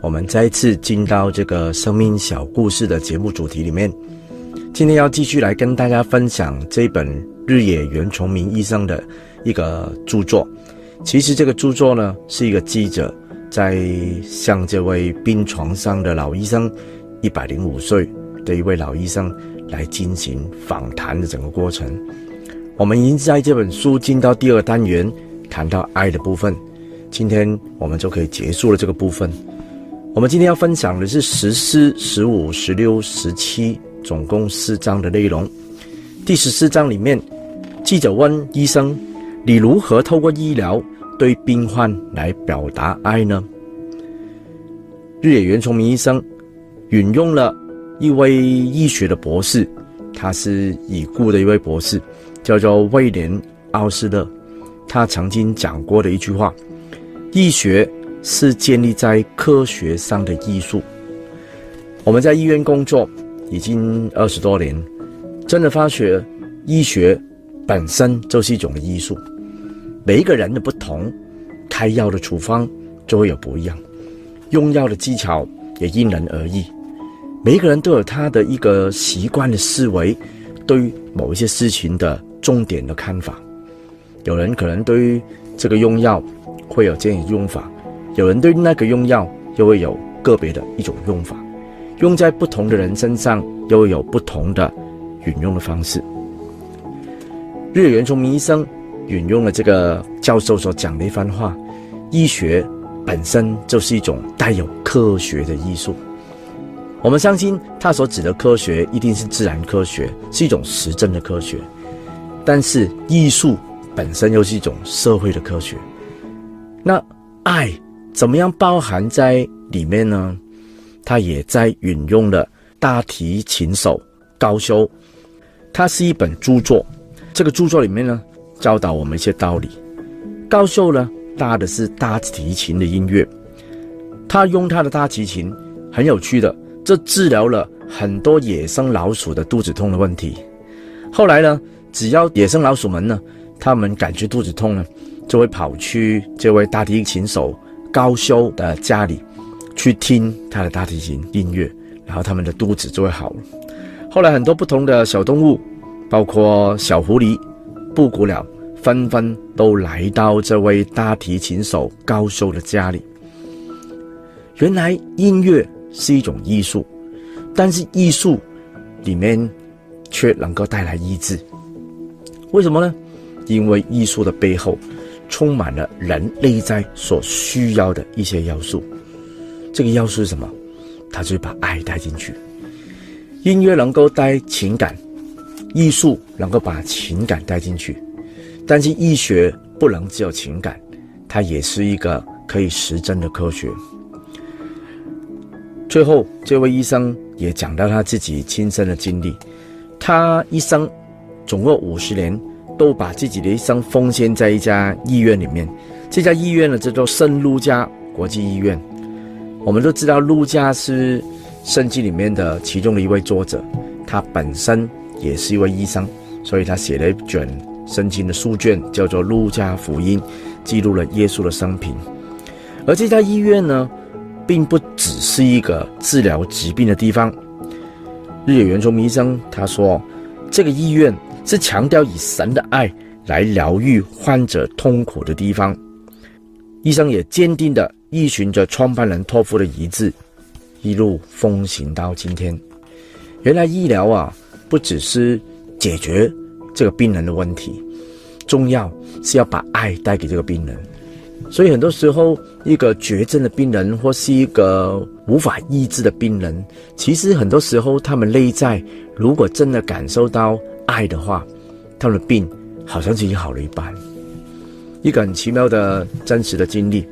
我们再次进到这个生命小故事的节目主题里面。今天要继续来跟大家分享这本日野原重明医生的一个著作。其实这个著作呢，是一个记者在向这位病床上的老医生，一百零五岁的一位老医生来进行访谈的整个过程。我们已经在这本书进到第二单元，谈到爱的部分。今天我们就可以结束了这个部分。我们今天要分享的是十四、十五、十六、十七，总共四章的内容。第十四章里面，记者问医生：“你如何透过医疗对病患来表达爱呢？”日野原重明医生引用了一位医学的博士，他是已故的一位博士，叫做威廉·奥斯勒，他曾经讲过的一句话。医学是建立在科学上的艺术。我们在医院工作已经二十多年，真的发觉医学本身就是一种艺术。每一个人的不同，开药的处方就会有不一样，用药的技巧也因人而异。每一个人都有他的一个习惯的思维，对于某一些事情的重点的看法。有人可能对于这个用药。会有这样用法，有人对那个用药又会有个别的一种用法，用在不同的人身上又会有不同的引用的方式。日野原重明医生引用了这个教授所讲的一番话：医学本身就是一种带有科学的艺术。我们相信他所指的科学一定是自然科学，是一种实证的科学。但是艺术本身又是一种社会的科学。那爱怎么样包含在里面呢？他也在引用了大提琴手高修，他是一本著作。这个著作里面呢，教导我们一些道理。高修呢，拉的是大提琴的音乐，他用他的大提琴很有趣的，这治疗了很多野生老鼠的肚子痛的问题。后来呢，只要野生老鼠们呢，他们感觉肚子痛呢。就会跑去这位大提琴手高修的家里，去听他的大提琴音乐，然后他们的肚子就会好了。后来很多不同的小动物，包括小狐狸、布谷鸟，纷纷都来到这位大提琴手高修的家里。原来音乐是一种艺术，但是艺术里面却能够带来医治。为什么呢？因为艺术的背后。充满了人内在所需要的一些要素，这个要素是什么？他就把爱带进去。音乐能够带情感，艺术能够把情感带进去，但是医学不能只有情感，它也是一个可以实证的科学。最后，这位医生也讲到他自己亲身的经历，他一生总共五十年。都把自己的一生奉献在一家医院里面，这家医院呢叫做圣路加国际医院。我们都知道路加是圣经里面的其中的一位作者，他本身也是一位医生，所以他写了一卷圣经的书卷，叫做《路加福音》，记录了耶稣的生平。而这家医院呢，并不只是一个治疗疾病的地方。日野原中医生他说，这个医院。是强调以神的爱来疗愈患者痛苦的地方。医生也坚定地依循着创办人托付的遗志，一路奉行到今天。原来医疗啊，不只是解决这个病人的问题，重要是要把爱带给这个病人。所以很多时候，一个绝症的病人或是一个无法医治的病人，其实很多时候他们内在如果真的感受到。爱的话，他们的病好像就已经好了一半。一个很奇妙的真实的经历。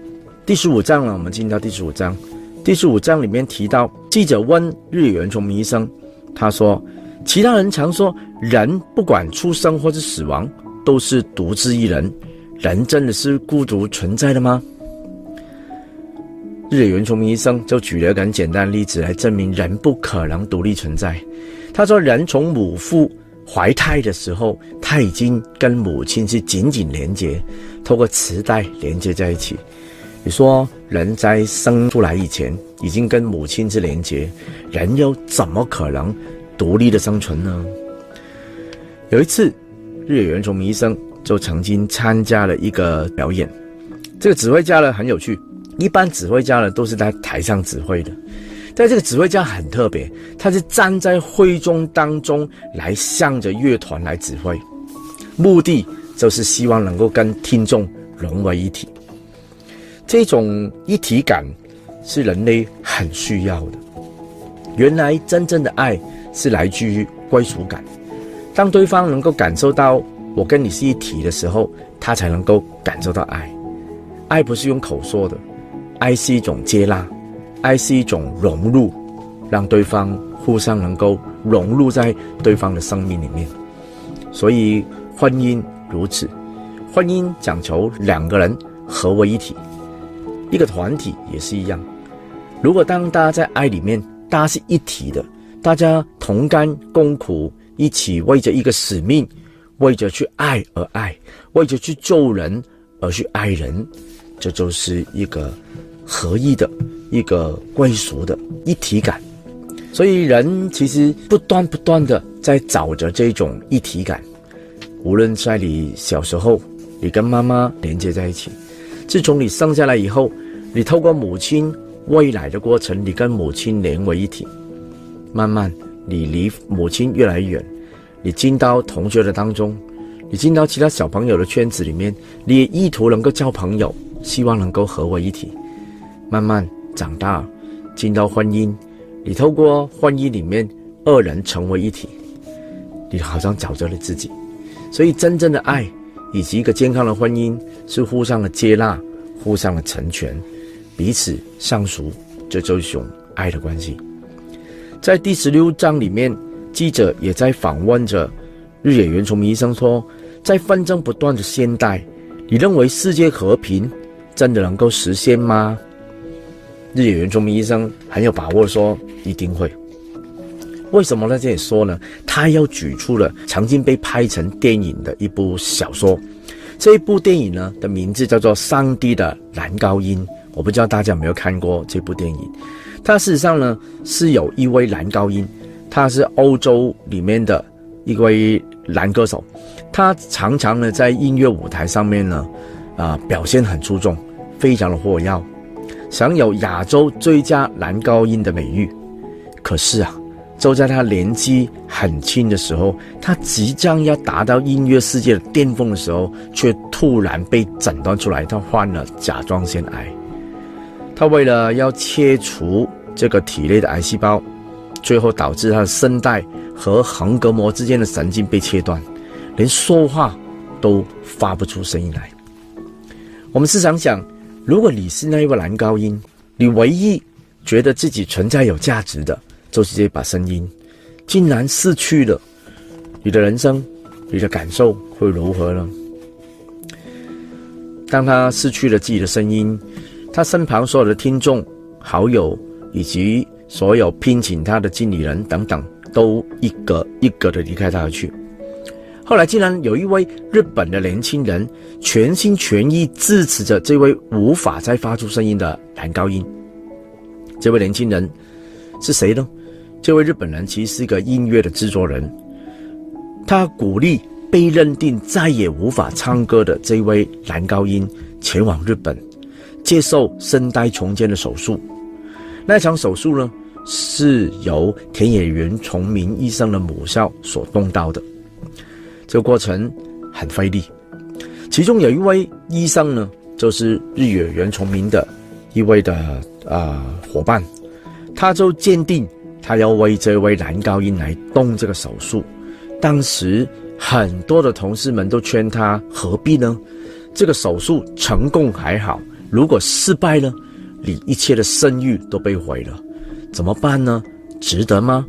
第十五章了，我们进到第十五章。第十五章里面提到，记者问日野原重明医生，他说：“其他人常说，人不管出生或是死亡，都是独自一人。人真的是孤独存在的吗？”日野原重明医生就举了一个很简单的例子来证明人不可能独立存在。他说：“人从母腹。”怀胎的时候，他已经跟母亲是紧紧连接，透过脐带连接在一起。你说，人在生出来以前已经跟母亲是连接，人又怎么可能独立的生存呢？有一次，日野原重明医生就曾经参加了一个表演，这个指挥家呢很有趣，一般指挥家呢都是在台上指挥的。但这个指挥家很特别，他是站在会中当中来向着乐团来指挥，目的就是希望能够跟听众融为一体。这种一体感是人类很需要的。原来真正的爱是来自于归属感，当对方能够感受到我跟你是一体的时候，他才能够感受到爱。爱不是用口说的，爱是一种接纳。爱是一种融入，让对方互相能够融入在对方的生命里面。所以婚姻如此，婚姻讲求两个人合为一体，一个团体也是一样。如果当大家在爱里面，大家是一体的，大家同甘共苦，一起为着一个使命，为着去爱而爱，为着去救人而去爱人，这就是一个合一的。一个归属的一体感，所以人其实不断不断的在找着这种一体感。无论在你小时候，你跟妈妈连接在一起；自从你生下来以后，你透过母亲喂奶的过程，你跟母亲连为一体。慢慢，你离母亲越来越远，你进到同学的当中，你进到其他小朋友的圈子里面，你也意图能够交朋友，希望能够合为一体。慢慢。长大，进到婚姻，你透过婚姻里面二人成为一体，你好像找着了自己。所以，真正的爱以及一个健康的婚姻是互相的接纳、互相的成全、彼此相熟，这就是一种爱的关系。在第十六章里面，记者也在访问着日野原重明医生说，在纷争不断的现代，你认为世界和平真的能够实现吗？日野原重明医生很有把握说一定会。为什么在这里说呢？他要举出了曾经被拍成电影的一部小说，这一部电影呢的名字叫做《上帝的男高音》。我不知道大家有没有看过这部电影。它事实上呢是有一位男高音，他是欧洲里面的一位男歌手，他常常呢在音乐舞台上面呢啊、表现很出众，非常的活跃。享有亚洲最佳男高音的美誉，可是啊，就在他年纪很轻的时候，他即将要达到音乐世界的巅峰的时候，却突然被诊断出来，他患了甲状腺癌。他为了要切除这个体内的癌细胞，最后导致他的声带和横膈膜之间的神经被切断，连说话都发不出声音来。我们试想想。如果你是那一位男高音，你唯一觉得自己存在有价值的，就是这把声音，竟然失去了，你的人生，你的感受会如何呢？当他失去了自己的声音，他身旁所有的听众、好友以及所有聘请他的经理人等等，都一个一个的离开他而去。后来竟然有一位日本的年轻人全心全意支持着这位无法再发出声音的男高音。这位年轻人是谁呢？这位日本人其实是一个音乐的制作人，他鼓励被认定再也无法唱歌的这位男高音前往日本接受声带重建的手术。那场手术呢，是由田野原崇明医生的母校所动刀的。这个过程很费力，其中有一位医生呢，就是日野原重明的一位的啊、呃、伙伴，他就坚定他要为这位男高音来动这个手术。当时很多的同事们都劝他何必呢？这个手术成功还好，如果失败了，你一切的声誉都被毁了，怎么办呢？值得吗？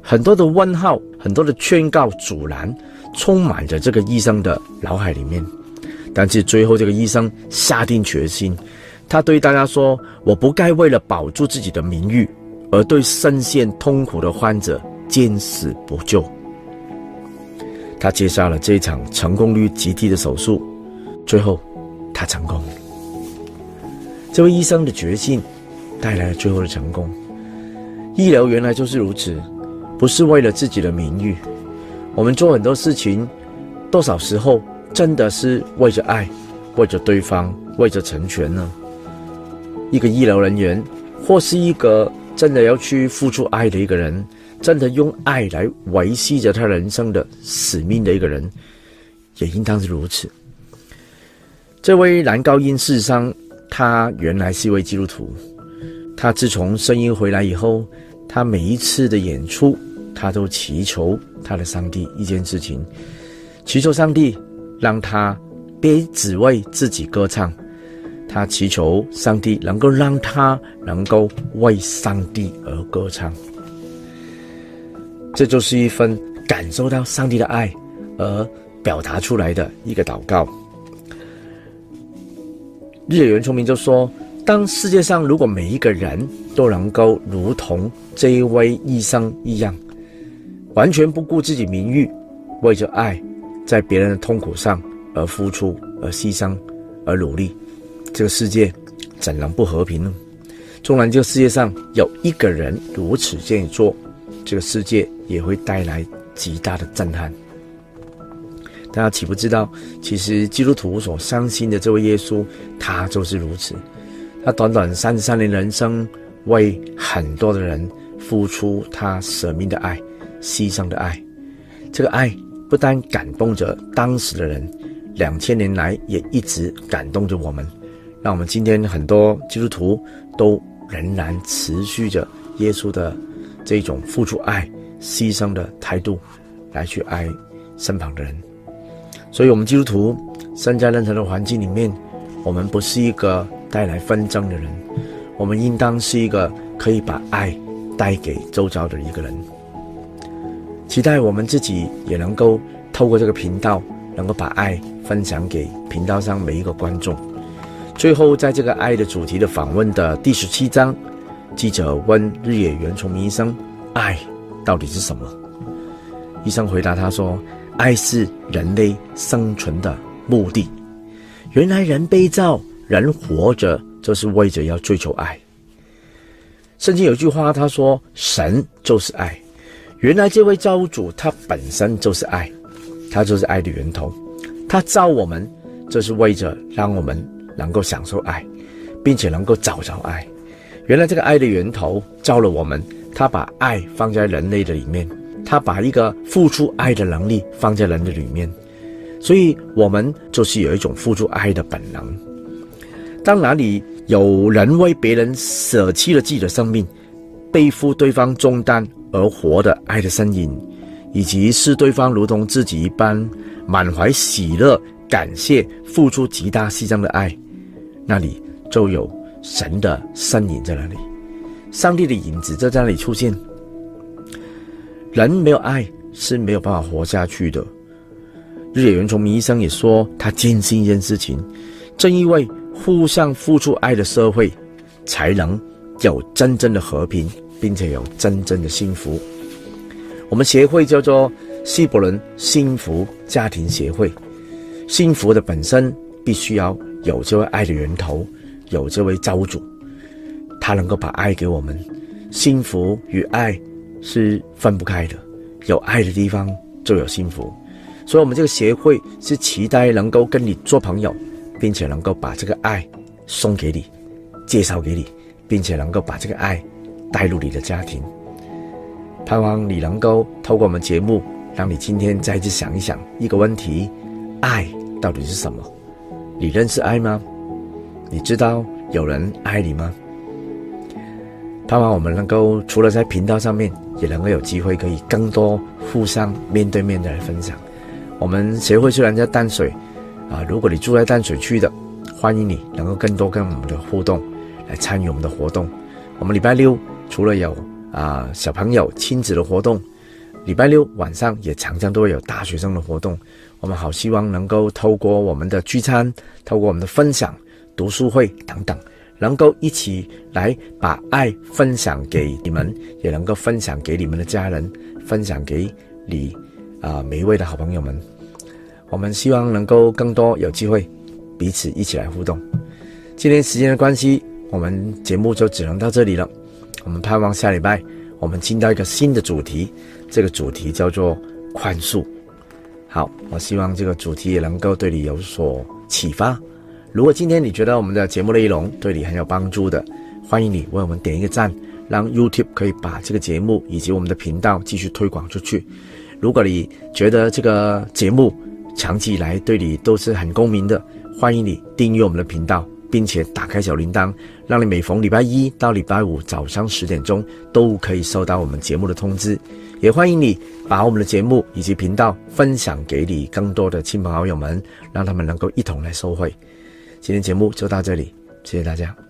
很多的问号，很多的劝告阻拦。充满着这个医生的脑海里面，但是最后这个医生下定决心，他对大家说：“我不该为了保住自己的名誉，而对深陷痛苦的患者见死不救。”他接下了这场成功率极低的手术，最后他成功。这位医生的决心带来了最后的成功。医疗原来就是如此，不是为了自己的名誉。我们做很多事情，多少时候真的是为着爱，为着对方，为着成全呢？一个医疗人员，或是一个真的要去付出爱的一个人，真的用爱来维系着他人生的使命的一个人，也应当是如此。这位男高音事实上，他原来是一位基督徒。他自从声音回来以后，他每一次的演出，他都祈求他的上帝一件事情，祈求上帝让他别只为自己歌唱，他祈求上帝能够让他能够为上帝而歌唱。这就是一份感受到上帝的爱而表达出来的一个祷告。日野原重明就说。当世界上如果每一个人都能够如同这位医生一样，完全不顾自己名誉，为着爱，在别人的痛苦上而付出、而牺牲、而努力，这个世界怎能不和平呢？纵然这个世界上有一个人如此这样做，这个世界也会带来极大的震撼。大家岂不知道，其实基督徒所相信的这位耶稣，他就是如此。他短短三十三年人生，为很多的人付出他舍命的爱、牺牲的爱。这个爱不但感动着当时的人，两千年来也一直感动着我们。让我们今天很多基督徒都仍然持续着耶稣的这种付出爱、牺牲的态度来去爱身旁的人。所以，我们基督徒身在任何的环境里面，我们不是一个。带来纷争的人，我们应当是一个可以把爱带给周遭的一个人。期待我们自己也能够透过这个频道，能够把爱分享给频道上每一个观众。最后，在这个爱的主题的访问的第十七章，记者问日野原重明医生：“爱到底是什么？”医生回答他说：“爱是人类生存的目的。原来人被造。”人活着就是为着要追求爱。圣经有句话，他说：“神就是爱。”原来这位造物主他本身就是爱，他就是爱的源头。他造我们，就是为着让我们能够享受爱，并且能够找着爱。原来这个爱的源头造了我们，他把爱放在人类的里面，他把一个付出爱的能力放在人的里面，所以我们就是有一种付出爱的本能。当哪里有人为别人舍弃了自己的生命，背负对方重担而活的爱的身影，以及视对方如同自己一般，满怀喜乐、感谢、付出极大牺牲的爱，那里就有神的身影在那里，上帝的影子就在那里出现。人没有爱是没有办法活下去的。日野原重明医生也说，他坚信一件事情，正因为。互相付出爱的社会，才能有真正的和平，并且有真正的幸福。我们协会叫做希伯伦幸福家庭协会。幸福的本身必须要有这位爱的源头，有这位造物主，他能够把爱给我们。幸福与爱是分不开的，有爱的地方就有幸福。所以，我们这个协会是期待能够跟你做朋友。并且能够把这个爱送给你，介绍给你，并且能够把这个爱带入你的家庭。盼望你能够透过我们节目，让你今天再次想一想一个问题：爱到底是什么？你认识爱吗？你知道有人爱你吗？盼望我们能够除了在频道上面，也能够有机会可以更多互相面对面的来分享。我们协会虽然在淡水。啊，如果你住在淡水区的，欢迎你能够更多跟我们的互动，来参与我们的活动。我们礼拜六除了有啊小朋友亲子的活动，礼拜六晚上也常常都会有大学生的活动。我们好希望能够透过我们的聚餐，透过我们的分享、读书会等等，能够一起来把爱分享给你们，也能够分享给你们的家人，分享给你啊每一位的好朋友们。我们希望能够更多有机会彼此一起来互动。今天时间的关系，我们节目就只能到这里了。我们盼望下礼拜我们进到一个新的主题，这个主题叫做宽恕。好，我希望这个主题也能够对你有所启发。如果今天你觉得我们的节目内容对你很有帮助的，欢迎你为我们点一个赞，让 YouTube 可以把这个节目以及我们的频道继续推广出去。如果你觉得这个节目长期以来对你都是很公平的，欢迎你订阅我们的频道，并且打开小铃铛，让你每逢礼拜一到礼拜五早上十点钟都可以收到我们节目的通知。也欢迎你把我们的节目以及频道分享给你更多的亲朋好友们，让他们能够一同来受惠。今天节目就到这里，谢谢大家。